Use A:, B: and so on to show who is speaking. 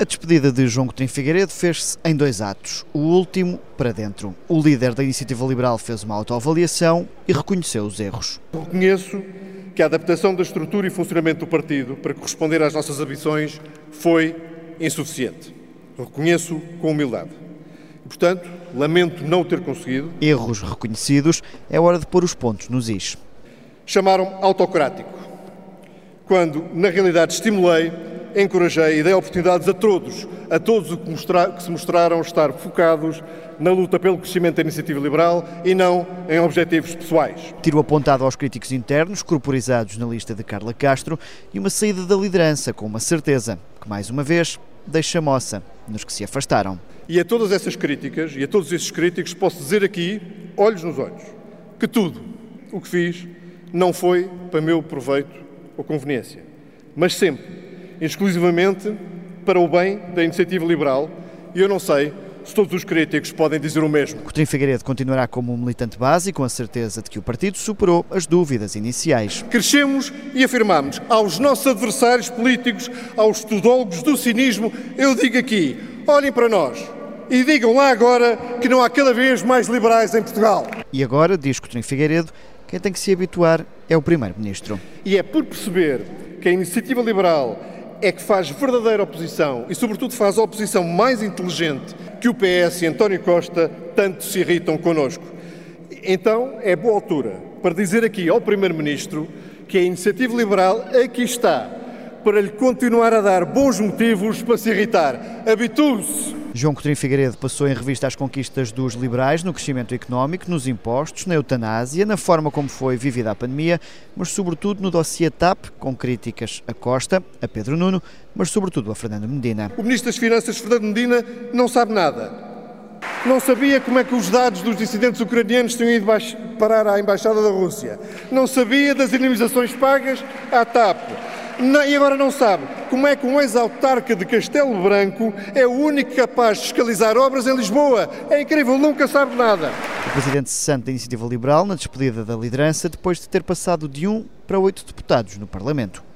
A: A despedida de João Coutinho Figueiredo fez-se em dois atos. O último, para dentro. O líder da Iniciativa Liberal fez uma autoavaliação e reconheceu os erros.
B: Reconheço que a adaptação da estrutura e funcionamento do partido para corresponder às nossas ambições foi insuficiente. Reconheço com humildade. E, portanto, lamento não ter conseguido.
A: Erros reconhecidos, é hora de pôr os pontos nos is.
B: Chamaram autocrático, quando na realidade estimulei encorajei e dei oportunidades a todos, a todos que, se mostraram estar focados na luta pelo crescimento da iniciativa liberal e não em objetivos pessoais.
A: Tiro apontado aos críticos internos, corporizados na lista de Carla Castro, e uma saída da liderança com uma certeza que, mais uma vez, deixa moça nos que se afastaram.
B: E a todas essas críticas e a todos esses críticos posso dizer aqui, olhos nos olhos, que tudo o que fiz não foi para meu proveito ou conveniência, mas sempre exclusivamente para o bem da iniciativa liberal e eu não sei se todos os críticos podem dizer o mesmo.
A: Coutinho Figueiredo continuará como um militante base com a certeza de que o partido superou as dúvidas iniciais.
B: Crescemos e afirmamos aos nossos adversários políticos, aos tudólogos do cinismo, eu digo aqui, olhem para nós e digam lá agora que não há cada vez mais liberais em Portugal.
A: E agora, diz Coutinho Figueiredo, quem tem que se habituar é o Primeiro-Ministro.
B: E é por perceber que a iniciativa liberal é que faz verdadeira oposição e, sobretudo, faz a oposição mais inteligente que o PS e António Costa tanto se irritam connosco. Então é boa altura para dizer aqui ao Primeiro-Ministro que a iniciativa liberal aqui está para lhe continuar a dar bons motivos para se irritar. Habitue-se!
A: João Coutinho Figueiredo passou em revista as conquistas dos liberais no crescimento económico, nos impostos, na eutanásia, na forma como foi vivida a pandemia, mas sobretudo no dossiê TAP, com críticas a Costa, a Pedro Nuno, mas sobretudo a Fernando Medina.
B: O Ministro das Finanças, Fernando Medina, não sabe nada. Não sabia como é que os dados dos dissidentes ucranianos tinham ido parar à Embaixada da Rússia. Não sabia das indemnizações pagas à TAP não, e agora não sabe como é que um ex-autarca de Castelo Branco é o único capaz de fiscalizar obras em Lisboa. É incrível, nunca sabe nada.
A: O presidente cessante da Iniciativa Liberal na despedida da liderança depois de ter passado de um para oito deputados no Parlamento.